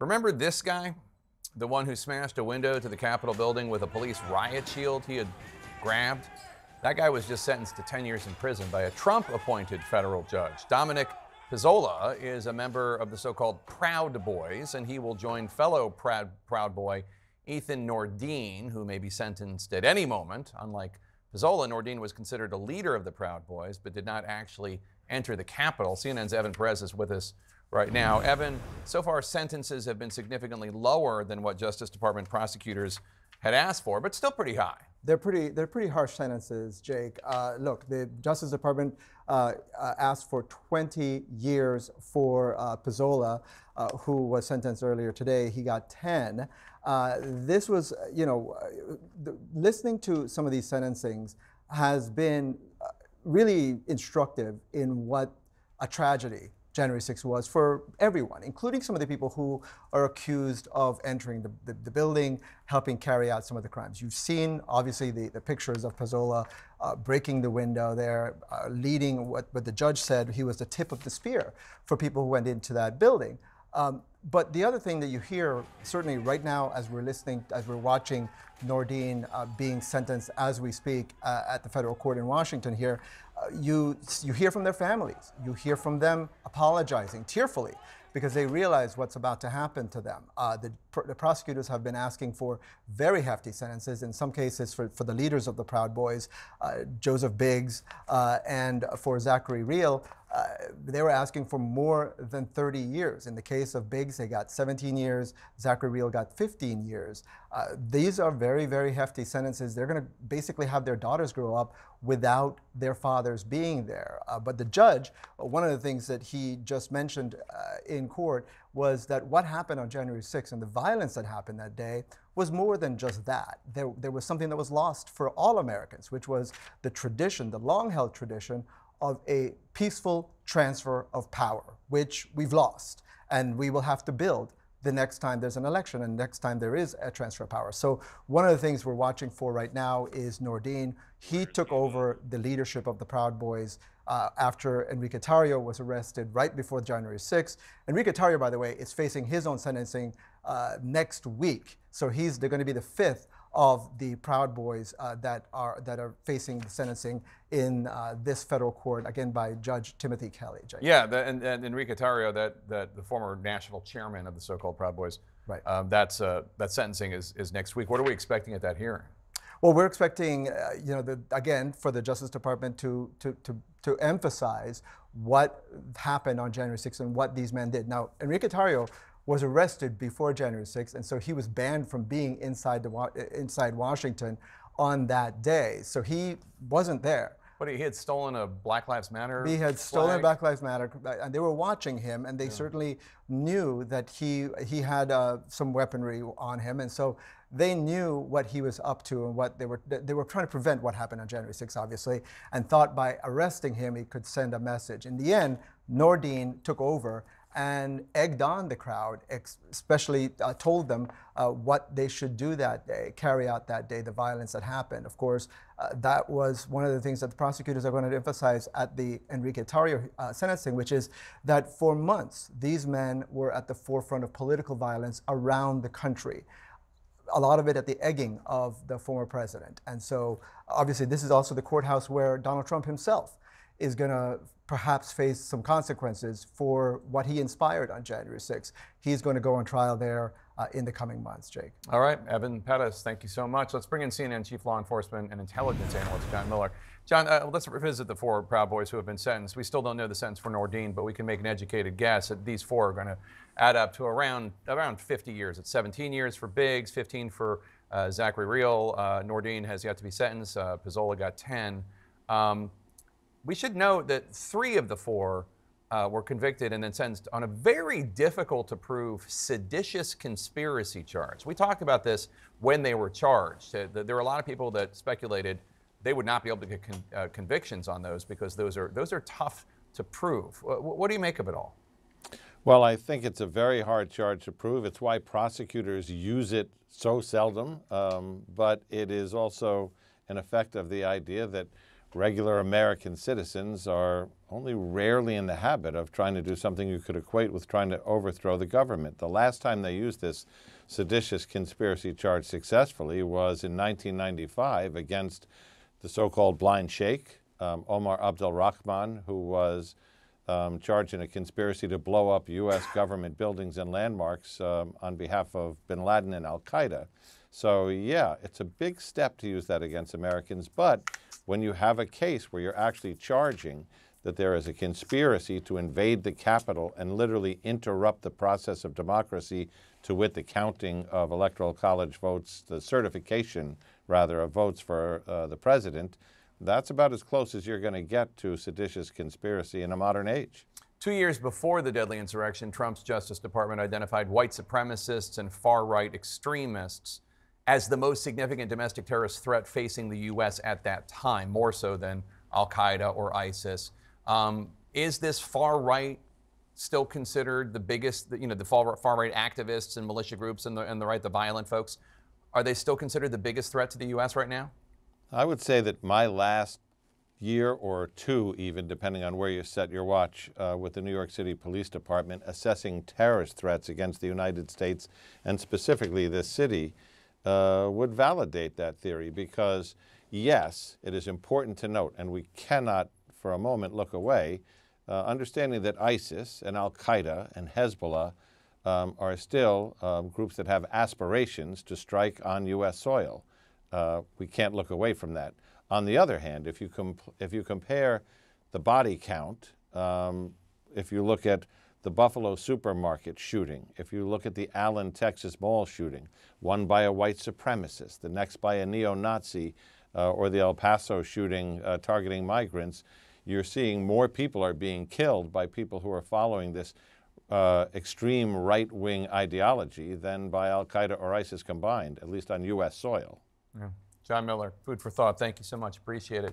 Remember this guy? The one who smashed a window to the Capitol building with a police riot shield he had grabbed? That guy was just sentenced to 10 years in prison by a Trump appointed federal judge. Dominic Pezzola is a member of the so called Proud Boys, and he will join fellow Proud, Proud Boy Ethan Nordean, who may be sentenced at any moment. Unlike Pezzola, Nordean was considered a leader of the Proud Boys, but did not actually enter the Capitol. CNN's Evan Perez is with us right now. Evan, so far sentences have been significantly lower than what Justice Department prosecutors had asked for, but still pretty high. They're pretty, they're pretty harsh sentences, Jake. Uh, look, the Justice Department uh, uh, asked for 20 years for uh, Pezzola, uh, who was sentenced earlier today. He got 10. Uh, this was, you know, listening to some of these sentencings has been really instructive in what a tragedy January 6th was for everyone, including some of the people who are accused of entering the, the, the building, helping carry out some of the crimes. You've seen, obviously, the, the pictures of Pezzola uh, breaking the window there, uh, leading what, what the judge said he was the tip of the spear for people who went into that building. Um, but the other thing that you hear, certainly right now, as we're listening, as we're watching Nordean uh, being sentenced as we speak uh, at the federal court in Washington here, you, you hear from their families. You hear from them apologizing tearfully because they realize what's about to happen to them. Uh, the, pr the, prosecutors have been asking for very hefty sentences, in some cases for, for the leaders of the Proud Boys, uh, Joseph Biggs, uh, and for Zachary Rehl. Uh, they were asking for more than 30 years. In the case of Biggs, they got 17 years. Zachary Rehl got 15 years. Uh, these are very, very hefty sentences. They're going to basically have their daughters grow up without their fathers being there. Uh, but the judge, one of the things that he just mentioned uh, in court was that what happened on January 6th and the violence that happened that day was more than just that. There, there was something that was lost for all Americans, which was the tradition, the long held tradition of a peaceful transfer of power, which we've lost. And we will have to build the next time there's an election and next time there is a transfer of power. So one of the things we're watching for right now is Nordean. He took over the leadership of the Proud Boys uh, after Enrique Tarrio was arrested right before January 6th. Enrique Tarrio, by the way, is facing his own sentencing uh, next week. So he's they're going to be the fifth of the Proud Boys uh, that are that are facing the sentencing in uh, this federal court again by Judge Timothy Kelly. Yeah, the, and, and, Enrique Tarrio, that that the former national chairman of the so-called Proud Boys, right? Um, that's uh, that sentencing is is next week. What are we expecting at that hearing? Well, we're expecting, uh, you know, the, again for the Justice Department to to to to emphasize what happened on January 6th and what these men did. Now, Enrique Tarrio was arrested before January 6th, and so he was banned from being inside, the, inside Washington on that day. So he wasn't there. But he had stolen a Black Lives Matter. He had flag. stolen Black Lives Matter, and they were watching him, and they yeah. certainly knew that he he had uh, some weaponry on him, and so they knew what he was up to and what they were they were trying to prevent what happened on January 6th, obviously, and thought by arresting him he could send a message. In the end, Nordean took over and egged on the crowd, especially uh, told them uh, what they should do that day, carry out that day, the violence that happened. Of course, uh, that was one of the things that the prosecutors are going to emphasize at the Enrique Tarrio uh, sentencing, which is that for months, these men were at the forefront of political violence around the country a lot of it at the egging of the former president. And so, obviously, this is also the courthouse where Donald Trump himself is going to perhaps face some consequences for what he inspired on January 6th. He's going to go on trial there uh, in the coming months, Jake. All right, Evan Perez, thank you so much. Let's bring in CNN Chief Law Enforcement and Intelligence Analyst John Miller. John, uh, let's revisit the four Proud Boys who have been sentenced. We still don't know the sentence for Nordean, but we can make an educated guess that these four are going to add up to around around 50 years. It's 17 years for Biggs, 15 for uh, Zachary Rehl. Uh, Nordean has yet to be sentenced. Uh, Pezzola got 10. Um, we should note that three of the four uh, were convicted and then sentenced on a very difficult to prove seditious conspiracy charge. We talked about this when they were charged. Uh, there were a lot of people that speculated they would not be able to get con uh, convictions on those because those are those are tough to prove. What, what do you make of it all? Well, I think it's a very hard charge to prove. It's why prosecutors use it so seldom, um, but it is also an effect of the idea that regular American citizens are only rarely in the habit of trying to do something you could equate with trying to overthrow the government. The last time they used this seditious conspiracy charge successfully was in 1995 against the so called blind sheikh, um, Omar Abdel Rahman, who was um, charged in a conspiracy to blow up U.S. government buildings and landmarks um, on behalf of bin Laden and Al Qaeda. So, yeah, it's a big step to use that against Americans. But when you have a case where you're actually charging that there is a conspiracy to invade the Capitol and literally interrupt the process of democracy, to wit, the counting of electoral college votes, the certification, rather, of votes for uh, the president, that's about as close as you're going to get to seditious conspiracy in a modern age. Two years before the deadly insurrection, Trump's Justice Department identified white supremacists and far right extremists as the most significant domestic terrorist threat facing the U.S. at that time, more so than Al Qaeda or ISIS. Um, is this far right still considered the biggest, you know, the far, far right activists and militia groups and the, and the right, the violent folks? Are they still considered the biggest threat to the U.S. right now? I would say that my last year or two, even depending on where you set your watch, uh, with the New York City Police Department assessing terrorist threats against the United States and specifically this city, uh, would validate that theory because, yes, it is important to note, and we cannot for a moment look away, uh, understanding that ISIS and Al Qaeda and Hezbollah um, are still um, groups that have aspirations to strike on U.S. soil. Uh, we can't look away from that. On the other hand, if you, if you compare the body count, um, if you look at the Buffalo supermarket shooting, if you look at the Allen, Texas mall shooting, one by a white supremacist, the next by a neo Nazi, uh, or the El Paso shooting uh, targeting migrants, you're seeing more people are being killed by people who are following this uh, extreme right wing ideology than by Al Qaeda or ISIS combined, at least on U.S. soil. Yeah. John Miller, food for thought. Thank you so much. Appreciate it.